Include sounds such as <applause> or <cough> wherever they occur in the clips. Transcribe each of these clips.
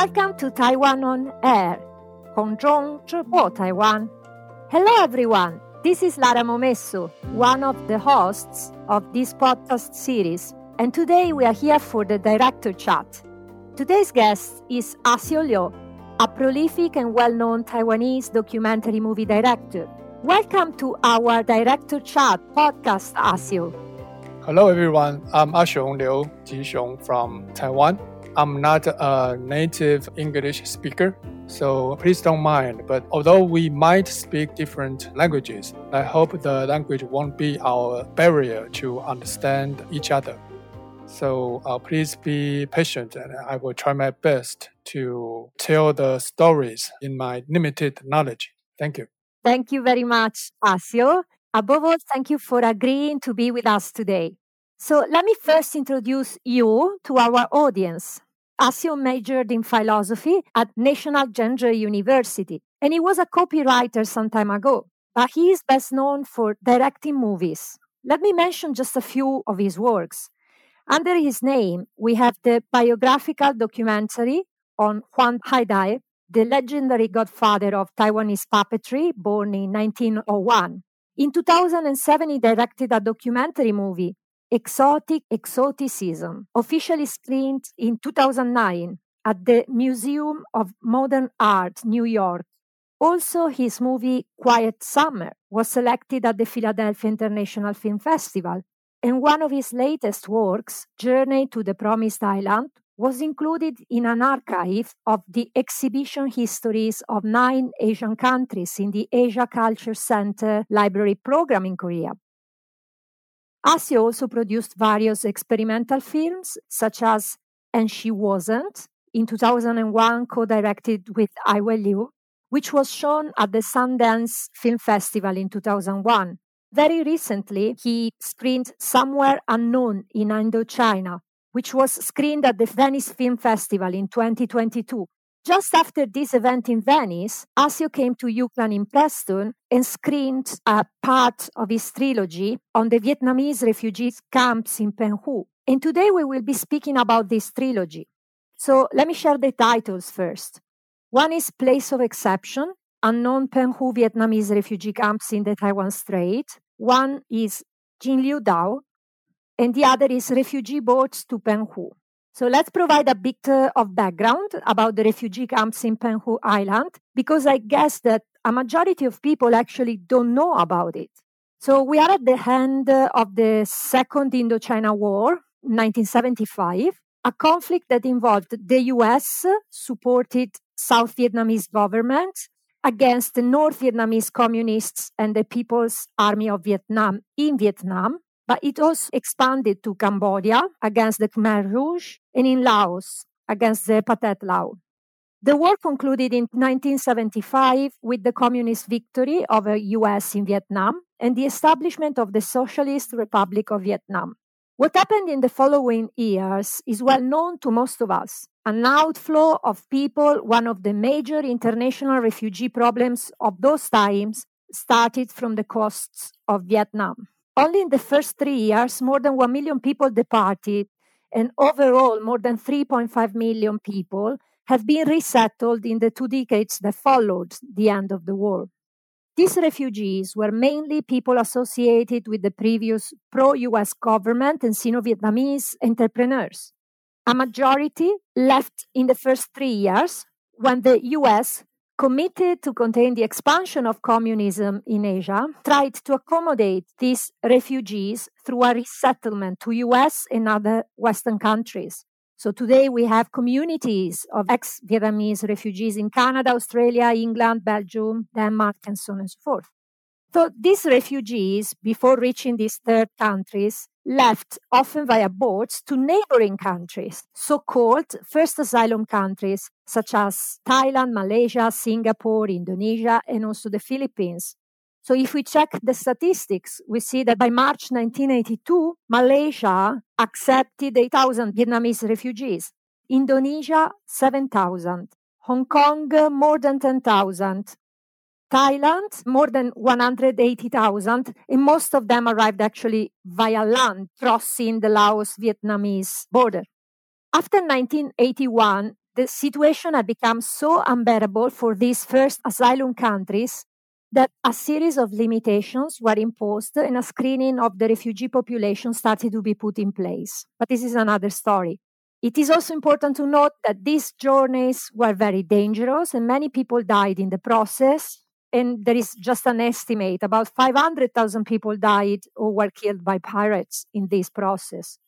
Welcome to Taiwan on Air, Hongzhong Zhibo, Taiwan. Hello, everyone. This is Lara Momesso, one of the hosts of this podcast series, and today we are here for the director chat. Today's guest is Asio Liu, a prolific and well known Taiwanese documentary movie director. Welcome to our director chat podcast, Asio. Hello, everyone. I'm Asio Liu Jishong from Taiwan. I'm not a native English speaker, so please don't mind. But although we might speak different languages, I hope the language won't be our barrier to understand each other. So uh, please be patient, and I will try my best to tell the stories in my limited knowledge. Thank you. Thank you very much, Asio. Above all, thank you for agreeing to be with us today. So let me first introduce you to our audience. Asio majored in philosophy at National Chengchi University, and he was a copywriter some time ago. But he is best known for directing movies. Let me mention just a few of his works. Under his name, we have the biographical documentary on Huang Haidai, the legendary godfather of Taiwanese puppetry, born in 1901. In 2007, he directed a documentary movie Exotic Exoticism, officially screened in 2009 at the Museum of Modern Art, New York. Also, his movie Quiet Summer was selected at the Philadelphia International Film Festival, and one of his latest works, Journey to the Promised Island, was included in an archive of the exhibition histories of nine Asian countries in the Asia Culture Center Library Program in Korea. Ah, Asio also produced various experimental films, such as And She Wasn't, in 2001, co directed with Ai Weiliu, which was shown at the Sundance Film Festival in 2001. Very recently, he screened Somewhere Unknown in Indochina, which was screened at the Venice Film Festival in 2022. Just after this event in Venice, Asio came to UCLan in Preston and screened a part of his trilogy on the Vietnamese refugee camps in Peng Hu. And today we will be speaking about this trilogy. So let me share the titles first. One is Place of Exception, Unknown Peng Hu Vietnamese refugee camps in the Taiwan Strait. One is Jin Liu Dao, and the other is Refugee Boats to Peng Hu. So let's provide a bit uh, of background about the refugee camps in Peng Hu Island, because I guess that a majority of people actually don't know about it. So we are at the end of the Second Indochina War, 1975, a conflict that involved the US supported South Vietnamese government against the North Vietnamese communists and the People's Army of Vietnam in Vietnam but it also expanded to Cambodia against the Khmer Rouge and in Laos against the Pathet Lao. The war concluded in 1975 with the communist victory over US in Vietnam and the establishment of the Socialist Republic of Vietnam. What happened in the following years is well known to most of us. An outflow of people, one of the major international refugee problems of those times, started from the coasts of Vietnam. Only in the first three years, more than 1 million people departed, and overall, more than 3.5 million people have been resettled in the two decades that followed the end of the war. These refugees were mainly people associated with the previous pro US government and Sino Vietnamese entrepreneurs. A majority left in the first three years when the US committed to contain the expansion of communism in Asia, tried to accommodate these refugees through a resettlement to US and other Western countries. So today we have communities of ex-Vietnamese refugees in Canada, Australia, England, Belgium, Denmark, and so on and so forth. So these refugees, before reaching these third countries, left often via boats to neighboring countries, so-called first asylum countries, such as Thailand, Malaysia, Singapore, Indonesia, and also the Philippines. So if we check the statistics, we see that by March 1982, Malaysia accepted 8,000 Vietnamese refugees, Indonesia 7,000, Hong Kong more than 10,000, Thailand, more than 180,000, and most of them arrived actually via land, crossing the Laos Vietnamese border. After 1981, the situation had become so unbearable for these first asylum countries that a series of limitations were imposed and a screening of the refugee population started to be put in place. But this is another story. It is also important to note that these journeys were very dangerous and many people died in the process. And there is just an estimate about 500,000 people died or were killed by pirates in this process.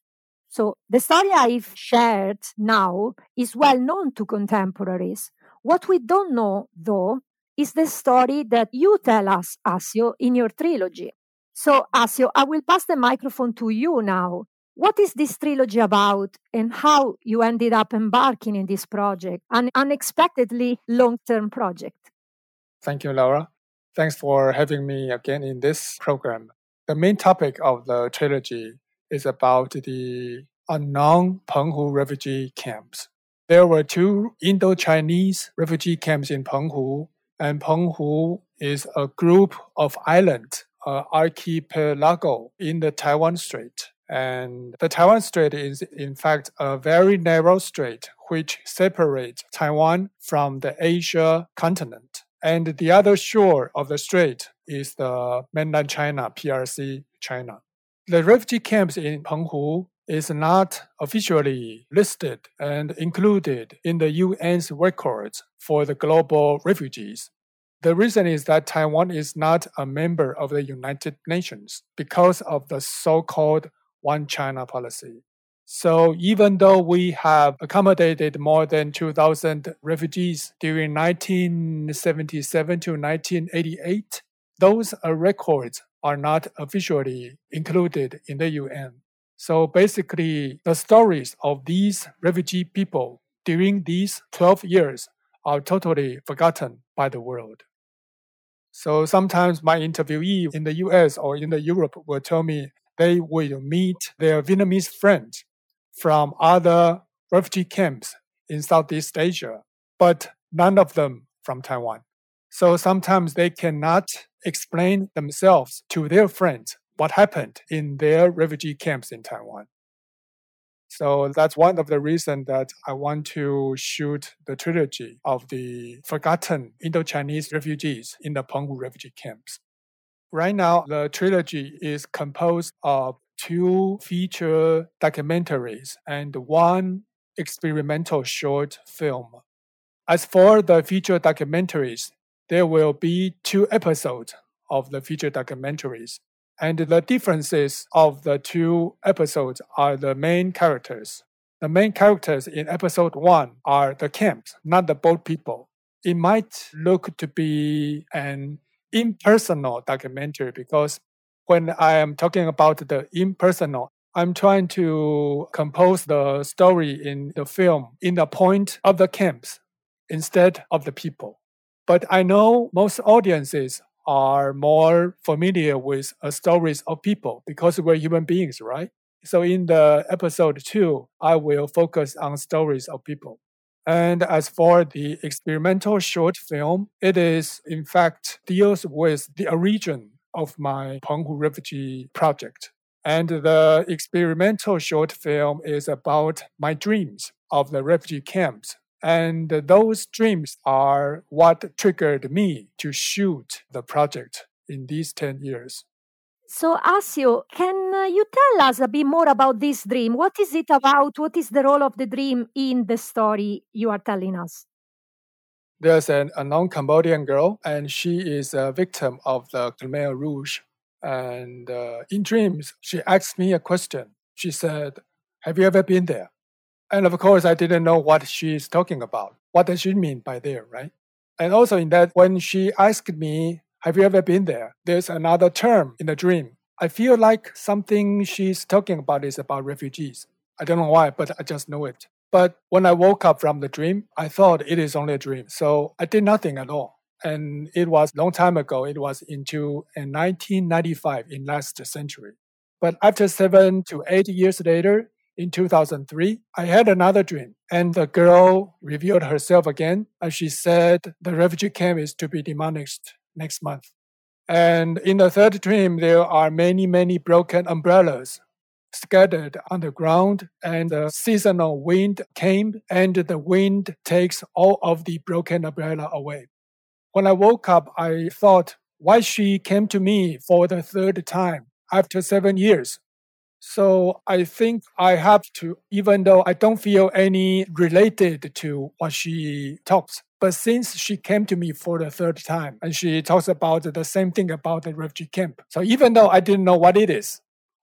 So the story I've shared now is well known to contemporaries. What we don't know, though, is the story that you tell us, Asio, in your trilogy. So, Asio, I will pass the microphone to you now. What is this trilogy about and how you ended up embarking in this project, an unexpectedly long term project? Thank you, Laura. Thanks for having me again in this program. The main topic of the trilogy is about the unknown Penghu refugee camps. There were two Indo Chinese refugee camps in Penghu and Penghu is a group of islands, uh, archipelago in the Taiwan Strait. And the Taiwan Strait is, in fact, a very narrow strait which separates Taiwan from the Asia continent. And the other shore of the strait is the mainland China, PRC China. The refugee camps in Penghu is not officially listed and included in the UN's records for the global refugees. The reason is that Taiwan is not a member of the United Nations because of the so called One China policy. So even though we have accommodated more than 2,000 refugees during 1977 to 1988, those uh, records are not officially included in the UN. So basically, the stories of these refugee people during these 12 years are totally forgotten by the world. So sometimes my interviewee in the US or in the Europe will tell me they will meet their Vietnamese friends from other refugee camps in Southeast Asia, but none of them from Taiwan. So sometimes they cannot explain themselves to their friends what happened in their refugee camps in Taiwan. So that's one of the reasons that I want to shoot the trilogy of the forgotten Indo-Chinese refugees in the Penghu refugee camps. Right now, the trilogy is composed of two feature documentaries and one experimental short film. As for the feature documentaries, there will be two episodes of the feature documentaries and the differences of the two episodes are the main characters. The main characters in episode one are the camps, not the boat people. It might look to be an impersonal documentary because when I am talking about the impersonal, I'm trying to compose the story in the film in the point of the camps instead of the people. But I know most audiences are more familiar with uh, stories of people because we're human beings, right? So in the episode two, I will focus on stories of people. And as for the experimental short film, it is in fact deals with the origin of my Penghu refugee project. And the experimental short film is about my dreams of the refugee camps and those dreams are what triggered me to shoot the project in these 10 years. So, Asio, can uh, you tell us a bit more about this dream? What is it about? What is the role of the dream in the story you are telling us? There's an unknown Cambodian girl, and she is a victim of the Khmer Rouge. And uh, in dreams, she asked me a question. She said, Have you ever been there? And of course, I didn't know what she's talking about. What does she mean by there, right? And also, in that, when she asked me, Have you ever been there? There's another term in the dream. I feel like something she's talking about is about refugees. I don't know why, but I just know it. But when I woke up from the dream, I thought it is only a dream. So I did nothing at all. And it was a long time ago. It was into uh, 1995 in last century. But after seven to eight years later, in 2003, I had another dream, and the girl revealed herself again, and she said the refugee camp is to be demolished next month. And in the third dream, there are many, many broken umbrellas scattered on the ground, and the seasonal wind came, and the wind takes all of the broken umbrella away. When I woke up, I thought, why she came to me for the third time after seven years. So I think I have to, even though I don't feel any related to what she talks, but since she came to me for the third time and she talks about the same thing about the refugee camp. So even though I didn't know what it is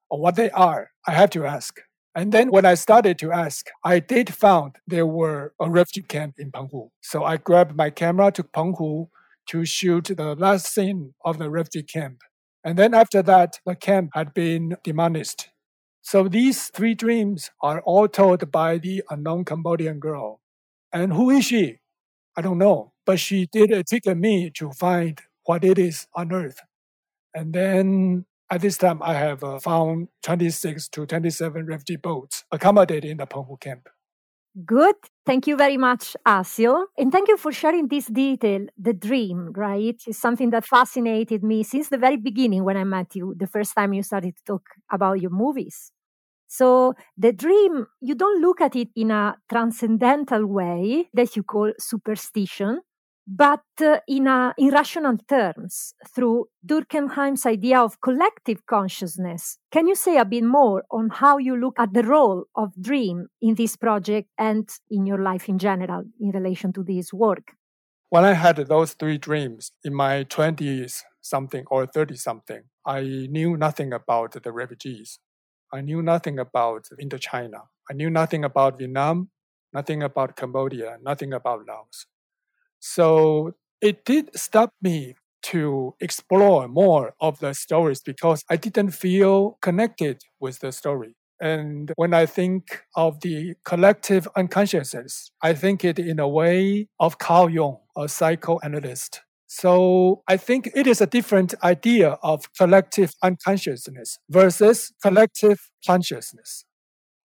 or what they are, I have to ask. And then when I started to ask, I did found there were a refugee camp in Penghu. So I grabbed my camera to Penghu to shoot the last scene of the refugee camp. And then after that, the camp had been demolished. So these three dreams are all told by the unknown Cambodian girl. And who is she? I don't know, but she did trigger me to find what it is on Earth. And then at this time, I have uh, found 26 to 27 refugee boats accommodated in the Penghu camp. Good. Thank you very much, Asio. And thank you for sharing this detail. The dream, right, is something that fascinated me since the very beginning when I met you, the first time you started to talk about your movies. So the dream, you don't look at it in a transcendental way that you call superstition, but uh, in, a, in rational terms through Durkheim's idea of collective consciousness. Can you say a bit more on how you look at the role of dream in this project and in your life in general in relation to this work? When I had those three dreams in my 20s something or 30 something, I knew nothing about the refugees. I knew nothing about Indochina. I knew nothing about Vietnam, nothing about Cambodia, nothing about Laos. So it did stop me to explore more of the stories because I didn't feel connected with the story. And when I think of the collective unconsciousness, I think it in a way of Carl Jung, a psychoanalyst so I think it is a different idea of collective unconsciousness versus collective consciousness.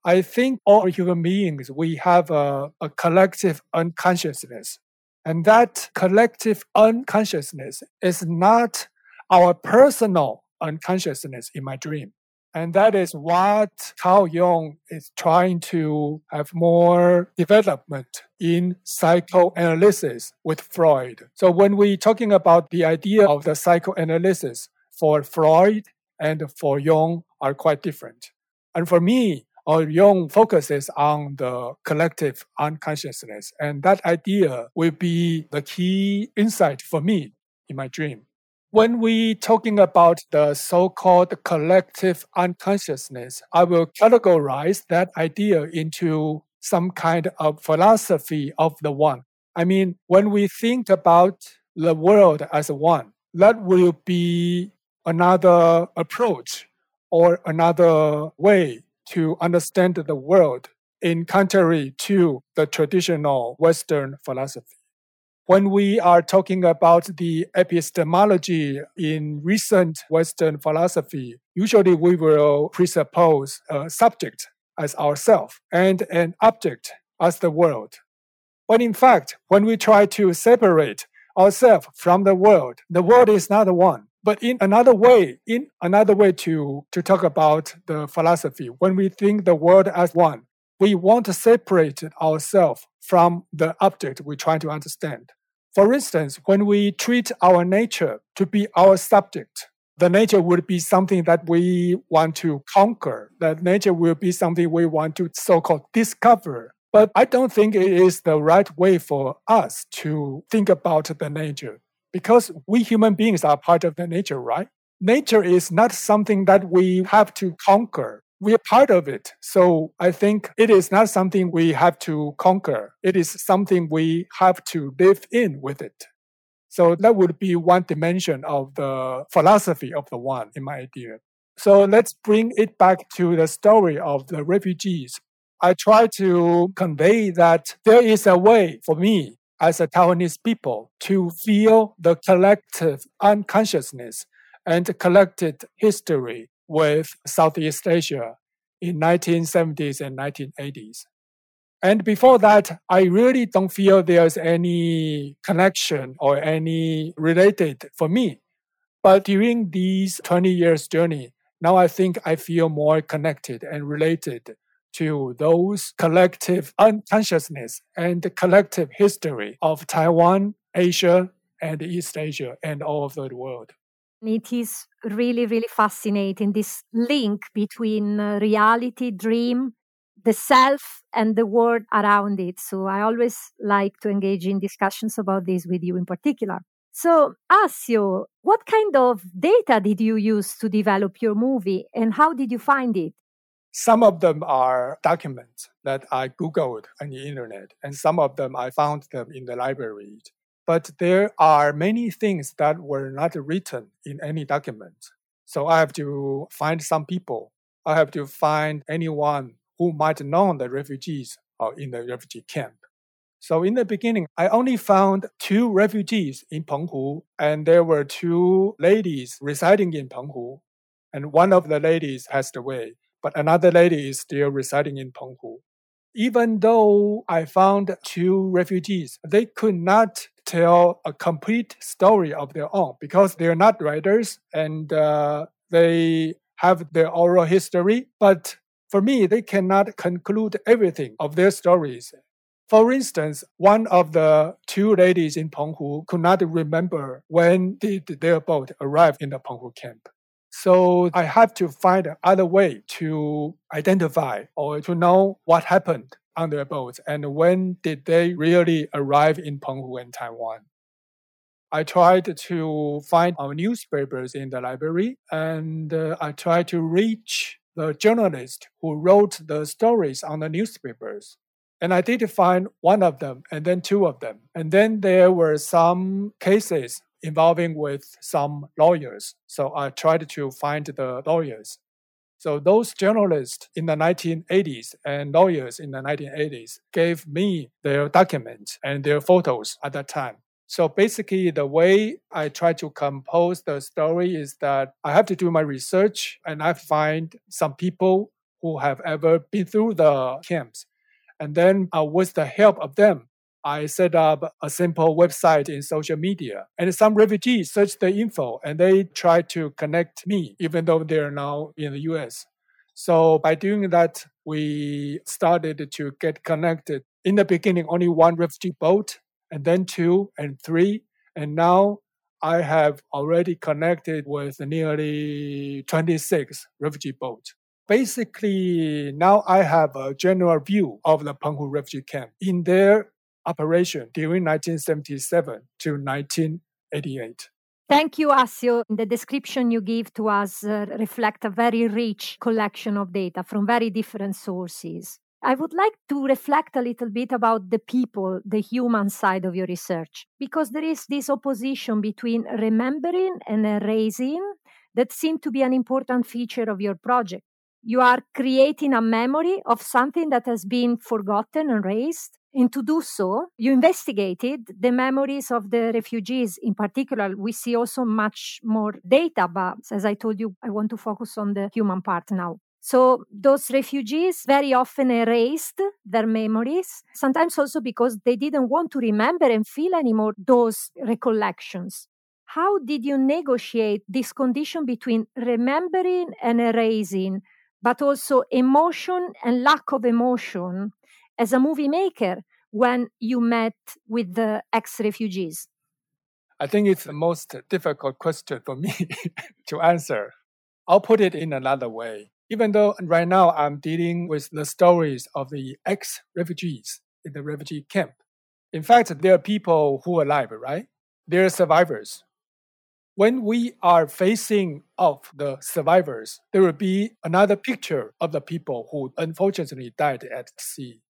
I think all human beings, we have a, a collective unconsciousness. And that collective unconsciousness is not our personal unconsciousness in my dream. And that is what Carl Jung is trying to have more development in psychoanalysis with Freud. So when we're talking about the idea of the psychoanalysis for Freud and for Jung are quite different. And for me, or Jung focuses on the collective unconsciousness. And that idea will be the key insight for me in my dream. When we talking about the so-called collective unconsciousness, I will categorize that idea into some kind of philosophy of the one. I mean, when we think about the world as one, that will be another approach or another way to understand the world in contrary to the traditional Western philosophy when we are talking about the epistemology in recent Western philosophy, usually we will presuppose a subject as ourself and an object as the world. But in fact, when we try to separate ourselves from the world, the world is not one. But in another way, in another way to, to talk about the philosophy, when we think the world as one, we want to separate ourselves from the object we try to understand. For instance, when we treat our nature to be our subject, the nature would be something that we want to conquer. That nature will be something we want to so-called discover. But I don't think it is the right way for us to think about the nature because we human beings are part of the nature, right? Nature is not something that we have to conquer we are part of it. So I think it is not something we have to conquer. It is something we have to live in with it. So that would be one dimension of the philosophy of the one in my idea. So let's bring it back to the story of the refugees. I try to convey that there is a way for me as a Taiwanese people to feel the collective unconsciousness and collected history with Southeast Asia in 1970s and 1980s. And before that, I really don't feel there's any connection or any related for me. But during these 20 years journey, now I think I feel more connected and related to those collective unconsciousness and collective history of Taiwan, Asia, and East Asia, and all over the world. It is really, really fascinating this link between uh, reality, dream, the self, and the world around it. So I always like to engage in discussions about this with you in particular. So, Asio, what kind of data did you use to develop your movie and how did you find it? Some of them are documents that I Googled on the internet, and some of them I found them in the library. But there are many things that were not written in any document. So I have to find some people. I have to find anyone who might know the refugees or in the refugee camp. So in the beginning, I only found two refugees in Penghu, and there were two ladies residing in Penghu, and one of the ladies passed away, but another lady is still residing in Penghu. Even though I found two refugees, they could not tell a complete story of their own because they're not writers and uh, they have their oral history. But for me, they cannot conclude everything of their stories for instance, one of the two ladies in Penghu could not remember when did their boat arrive in the Penghu camp. So I have to find another way to identify or to know what happened on their boats and when did they really arrive in Penghu and Taiwan. I tried to find our newspapers in the library and uh, I tried to reach the journalists who wrote the stories on the newspapers. And I did find one of them and then two of them. And then there were some cases involving with some lawyers. So I tried to find the lawyers. So those journalists in the 1980s and lawyers in the 1980s gave me their documents and their photos at that time. So basically, the way I try to compose the story is that I have to do my research and I find some people who have ever been through the camps and then uh, with the help of them, I set up a simple website in social media. And some refugees search the info and they try to connect me, even though they're now in the US. So by doing that, we started to get connected. In the beginning, only one refugee boat, and then two and three. And now I have already connected with nearly 26 refugee boats basically now I have a general view of the Penghu refugee camp in their operation during 1977 to 1988. Thank you, Asio. The description you give to us uh, reflect a very rich collection of data from very different sources. I would like to reflect a little bit about the people, the human side of your research, because there is this opposition between remembering and erasing that seem to be an important feature of your project you are creating a memory of something that has been forgotten and erased. And to do so, you investigated the memories of the refugees. In particular, we see also much more data, but as I told you, I want to focus on the human part now. So those refugees very often erased their memories, sometimes also because they didn't want to remember and feel anymore those recollections. How did you negotiate this condition between remembering and erasing but also emotion and lack of emotion as a movie maker when you met with the ex refugees? I think it's the most difficult question for me <laughs> to answer. I'll put it in another way. Even though right now I'm dealing with the stories of the ex refugees in the refugee camp. In fact, there are people who are alive, right? They're survivors when we are facing off the survivors, there will be another picture of the people who unfortunately died at sea.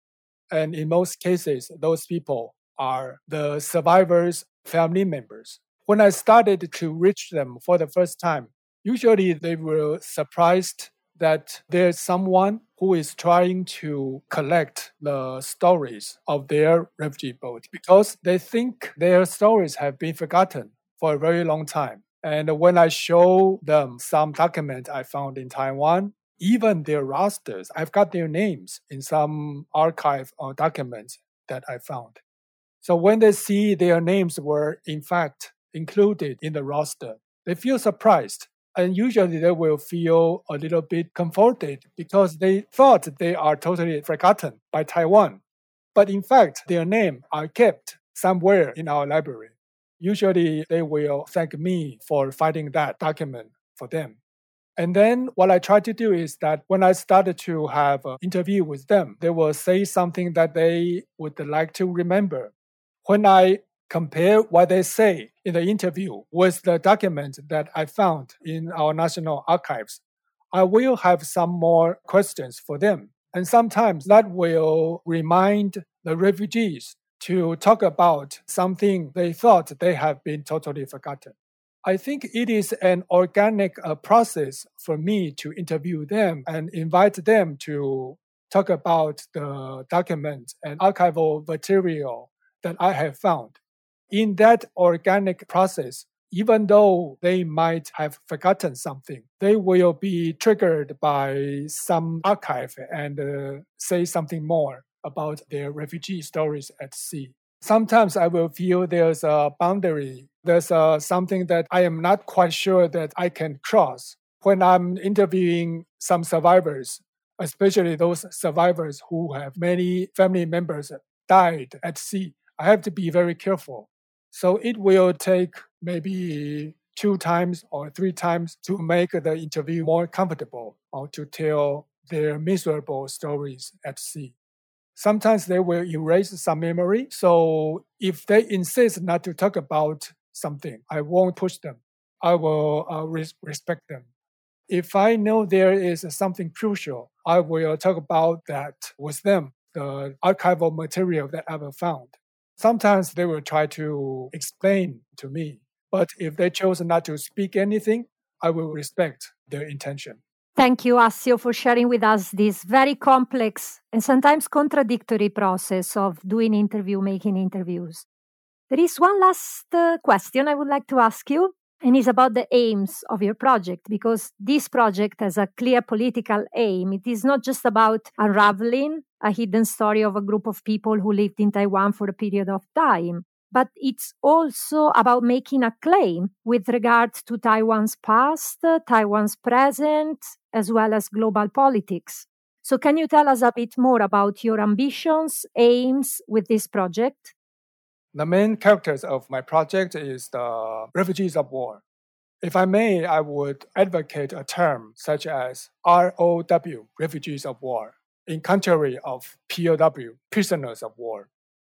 And in most cases, those people are the survivors' family members. When I started to reach them for the first time, usually they were surprised that there's someone who is trying to collect the stories of their refugee boat because they think their stories have been forgotten for a very long time. And when I show them some document I found in Taiwan, even their rosters, I've got their names in some archive or documents that I found. So when they see their names were in fact included in the roster, they feel surprised And usually they will feel a little bit comforted because they thought they are totally forgotten by Taiwan. But in fact, their names are kept somewhere in our library. Usually they will thank me for finding that document for them. And then what I try to do is that when I started to have an interview with them, they will say something that they would like to remember. When I compare what they say in the interview with the document that I found in our national archives, I will have some more questions for them. And sometimes that will remind the refugees to talk about something they thought they have been totally forgotten. I think it is an organic uh, process for me to interview them and invite them to talk about the document and archival material that I have found. In that organic process, even though they might have forgotten something, they will be triggered by some archive and uh, say something more about their refugee stories at sea. Sometimes I will feel there's a boundary there's uh, something that I am not quite sure that I can cross when I'm interviewing some survivors, especially those survivors who have many family members died at sea. I have to be very careful. So it will take maybe two times or three times to make the interview more comfortable or to tell their miserable stories at sea. Sometimes they will erase some memory. So if they insist not to talk about something. I won't push them. I will uh, res- respect them. If I know there is something crucial, I will talk about that with them, the archival material that I've found. Sometimes they will try to explain to me, but if they chose not to speak anything, I will respect their intention. Thank you, Asio, for sharing with us this very complex and sometimes contradictory process of doing interview, making interviews. There is one last uh, question I would like to ask you, and it's about the aims of your project, because this project has a clear political aim. It is not just about unraveling a hidden story of a group of people who lived in Taiwan for a period of time, but it's also about making a claim with regard to Taiwan's past, Taiwan's present, as well as global politics. So, can you tell us a bit more about your ambitions, aims with this project? The main characters of my project is the refugees of war. If I may, I would advocate a term such as ROW, refugees of war, in contrary of POW, prisoners of war.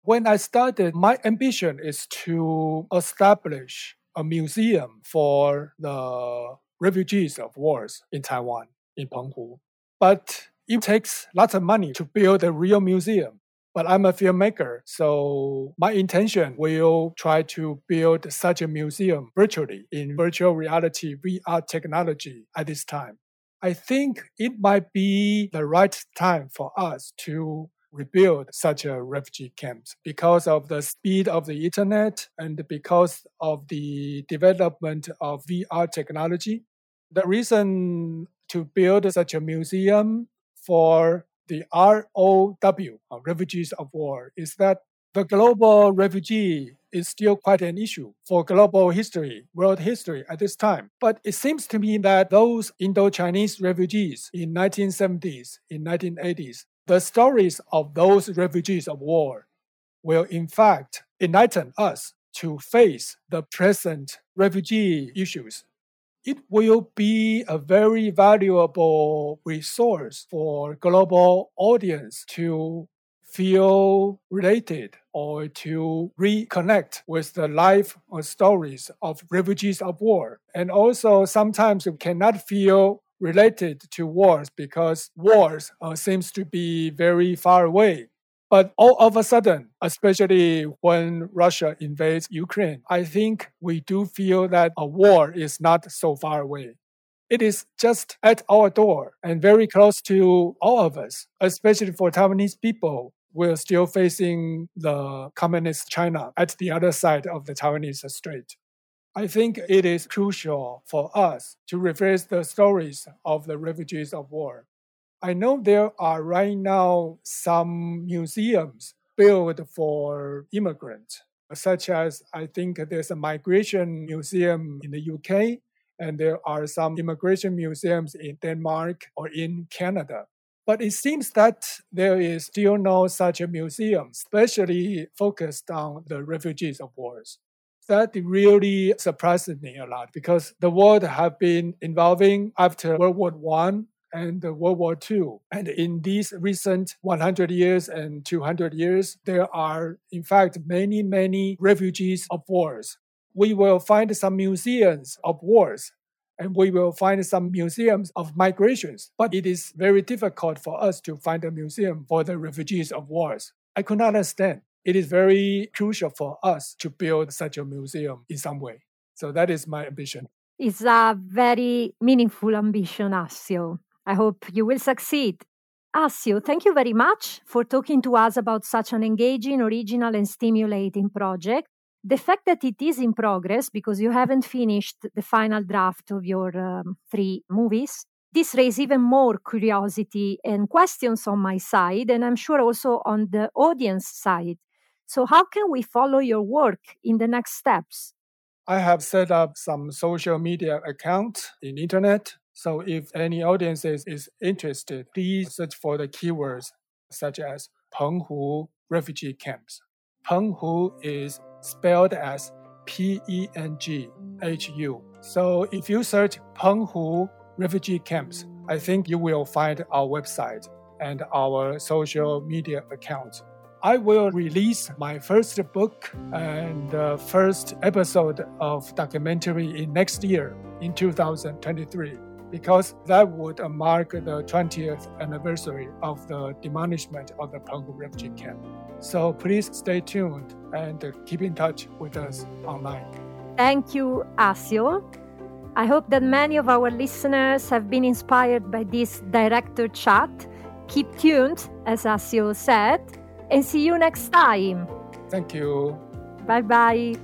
When I started, my ambition is to establish a museum for the refugees of wars in Taiwan, in Penghu. But it takes lots of money to build a real museum but I'm a filmmaker, so my intention will try to build such a museum virtually in virtual reality VR technology at this time. I think it might be the right time for us to rebuild such a refugee camp because of the speed of the internet and because of the development of VR technology. The reason to build such a museum for the ROW, uh, refugees of war, is that the global refugee is still quite an issue for global history, world history at this time. But it seems to me that those Indo-Chinese refugees in 1970s, in 1980s, the stories of those refugees of war will in fact enlighten us to face the present refugee issues it will be a very valuable resource for global audience to feel related or to reconnect with the life or stories of refugees of war. And also sometimes you cannot feel related to wars because wars uh, seems to be very far away but all of a sudden, especially when Russia invades Ukraine, I think we do feel that a war is not so far away. It is just at our door and very close to all of us, especially for Taiwanese people. We're still facing the communist China at the other side of the Taiwanese Strait. I think it is crucial for us to reverse the stories of the refugees of war I know there are right now some museums built for immigrants, such as I think there's a migration museum in the UK and there are some immigration museums in Denmark or in Canada. But it seems that there is still no such a museum, especially focused on the refugees of wars. That really surprised me a lot because the world have been evolving after World War One and World War II. And in these recent 100 years and 200 years, there are, in fact, many, many refugees of wars. We will find some museums of wars and we will find some museums of migrations, but it is very difficult for us to find a museum for the refugees of wars. I could not understand. It is very crucial for us to build such a museum in some way. So that is my ambition. It's a very meaningful ambition, Asio. I hope you will succeed. Asio, thank you very much for talking to us about such an engaging, original, and stimulating project. The fact that it is in progress because you haven't finished the final draft of your um, three movies, this raises even more curiosity and questions on my side, and I'm sure also on the audience side. So, how can we follow your work in the next steps? I have set up some social media accounts in internet so if any audience is, is interested, please search for the keywords such as Penghu refugee camps. Penghu is spelled as P E N G H U. So if you search Penghu refugee camps, I think you will find our website and our social media account. I will release my first book and the first episode of documentary in next year in 2023 because that would uh, mark the 20th anniversary of the demolishment of the Penghu refugee camp. So please stay tuned and keep in touch with us online. Thank you, Asio. I hope that many of our listeners have been inspired by this director chat. Keep tuned, as Asio said, and see you next time. Thank you. Bye bye.